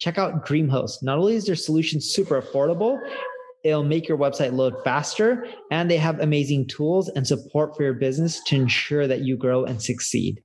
Check out DreamHost. Not only is their solution super affordable, it'll make your website load faster, and they have amazing tools and support for your business to ensure that you grow and succeed.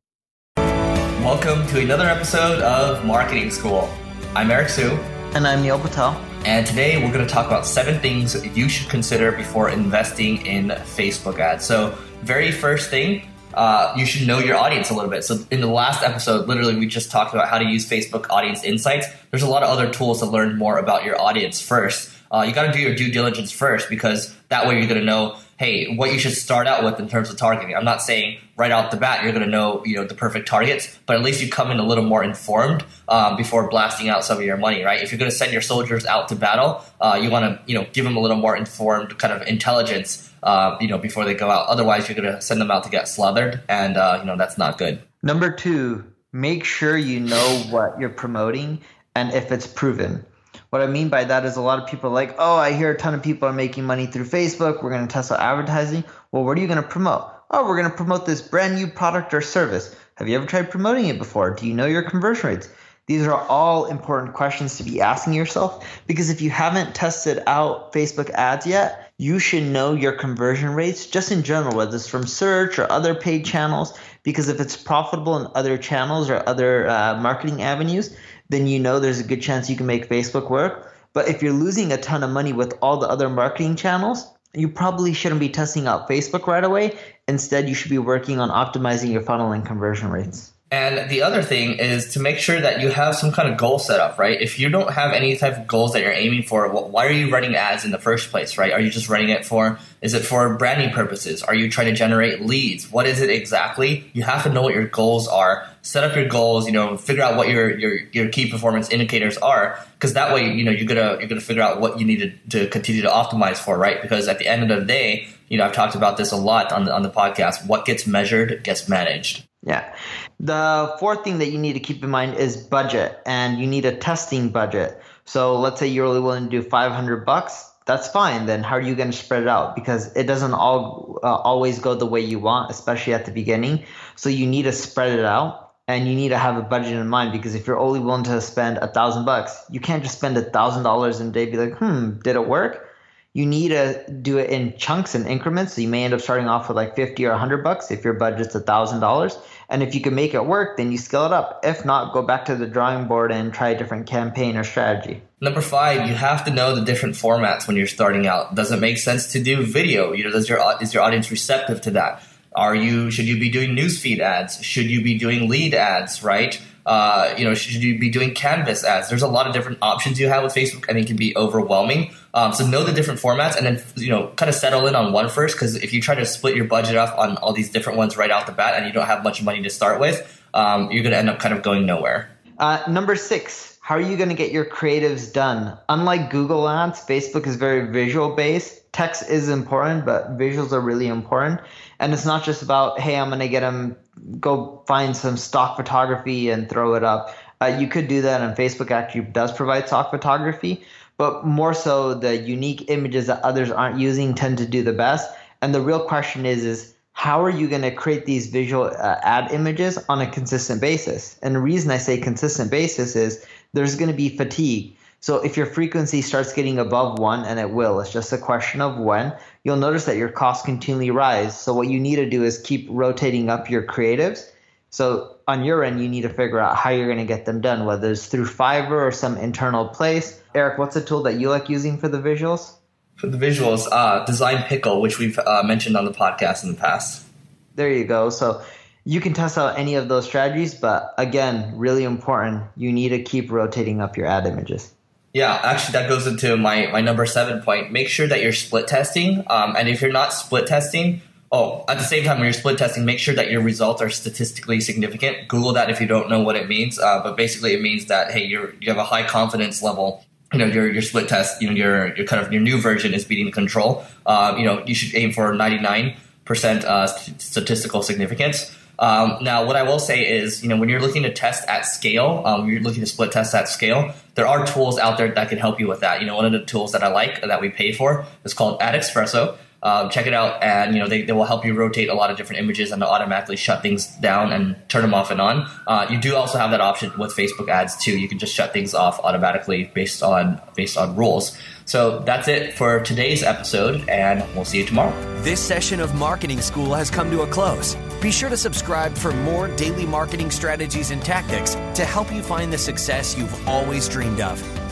Welcome to another episode of Marketing School. I'm Eric Siu. And I'm Neil Patel. And today we're going to talk about seven things you should consider before investing in Facebook ads. So, very first thing, uh, you should know your audience a little bit. So, in the last episode, literally, we just talked about how to use Facebook Audience Insights. There's a lot of other tools to learn more about your audience first. Uh, you got to do your due diligence first because that way you're going to know hey, what you should start out with in terms of targeting. I'm not saying right out the bat you're going to know you know the perfect targets, but at least you come in a little more informed um, before blasting out some of your money, right? If you're going to send your soldiers out to battle, uh, you want to you know give them a little more informed kind of intelligence, uh, you know, before they go out. Otherwise, you're going to send them out to get slaughtered, and uh, you know that's not good. Number two, make sure you know what you're promoting and if it's proven. What I mean by that is a lot of people are like, oh, I hear a ton of people are making money through Facebook. We're going to test out advertising. Well, what are you going to promote? Oh, we're going to promote this brand new product or service. Have you ever tried promoting it before? Do you know your conversion rates? These are all important questions to be asking yourself because if you haven't tested out Facebook ads yet, you should know your conversion rates just in general, whether it's from search or other paid channels. Because if it's profitable in other channels or other uh, marketing avenues, then you know there's a good chance you can make Facebook work. But if you're losing a ton of money with all the other marketing channels, you probably shouldn't be testing out Facebook right away. Instead, you should be working on optimizing your funnel and conversion rates. And the other thing is to make sure that you have some kind of goal set up, right? If you don't have any type of goals that you're aiming for, why are you running ads in the first place, right? Are you just running it for, is it for branding purposes? Are you trying to generate leads? What is it exactly? You have to know what your goals are. Set up your goals, you know, figure out what your, your, your key performance indicators are. Cause that way, you know, you're gonna, you're gonna figure out what you need to, to continue to optimize for, right? Because at the end of the day, you know, I've talked about this a lot on the, on the podcast. What gets measured gets managed. Yeah. The fourth thing that you need to keep in mind is budget, and you need a testing budget. So let's say you're only willing to do 500 bucks. That's fine. Then how are you going to spread it out? Because it doesn't all uh, always go the way you want, especially at the beginning. So you need to spread it out, and you need to have a budget in mind. Because if you're only willing to spend a thousand bucks, you can't just spend a thousand dollars and day. Be like, hmm, did it work? You need to do it in chunks and increments. So you may end up starting off with like 50 or 100 bucks if your budget's $1,000. And if you can make it work, then you scale it up. If not, go back to the drawing board and try a different campaign or strategy. Number five, you have to know the different formats when you're starting out. Does it make sense to do video? You know, does your is your audience receptive to that? Are you should you be doing newsfeed ads? Should you be doing lead ads? Right? Uh, you know, should you be doing canvas ads? There's a lot of different options you have with Facebook. and it can be overwhelming. Um, so know the different formats, and then you know, kind of settle in on one first. Because if you try to split your budget up on all these different ones right off the bat, and you don't have much money to start with, um, you're going to end up kind of going nowhere. Uh, number six, how are you going to get your creatives done? Unlike Google Ads, Facebook is very visual based. Text is important, but visuals are really important. And it's not just about, hey, I'm going to get them go find some stock photography and throw it up. Uh, you could do that, and Facebook actually does provide stock photography, but more so the unique images that others aren't using tend to do the best. And the real question is, is how are you going to create these visual uh, ad images on a consistent basis? And the reason I say consistent basis is there's going to be fatigue. So if your frequency starts getting above one, and it will, it's just a question of when, you'll notice that your costs continually rise. So what you need to do is keep rotating up your creatives. So on your end, you need to figure out how you're going to get them done, whether it's through Fiverr or some internal place. Eric, what's a tool that you like using for the visuals? For the visuals, uh, Design Pickle, which we've uh, mentioned on the podcast in the past. There you go. So you can test out any of those strategies, but again, really important, you need to keep rotating up your ad images. Yeah, actually, that goes into my, my number seven point. Make sure that you're split testing. Um, and if you're not split testing, oh, at the same time, when you're split testing, make sure that your results are statistically significant. Google that if you don't know what it means. Uh, but basically, it means that, hey, you're, you have a high confidence level you know your your split test, you know your your kind of your new version is beating the control. Uh, you know you should aim for 99 percent uh, statistical significance. Um, now, what I will say is, you know, when you're looking to test at scale, um, you're looking to split test at scale. There are tools out there that can help you with that. You know, one of the tools that I like that we pay for is called Ad AdEspresso. Um, check it out, and you know they, they will help you rotate a lot of different images and automatically shut things down and turn them off and on. Uh, you do also have that option with Facebook ads too. You can just shut things off automatically based on based on rules. So that's it for today's episode, and we'll see you tomorrow. This session of Marketing School has come to a close. Be sure to subscribe for more daily marketing strategies and tactics to help you find the success you've always dreamed of.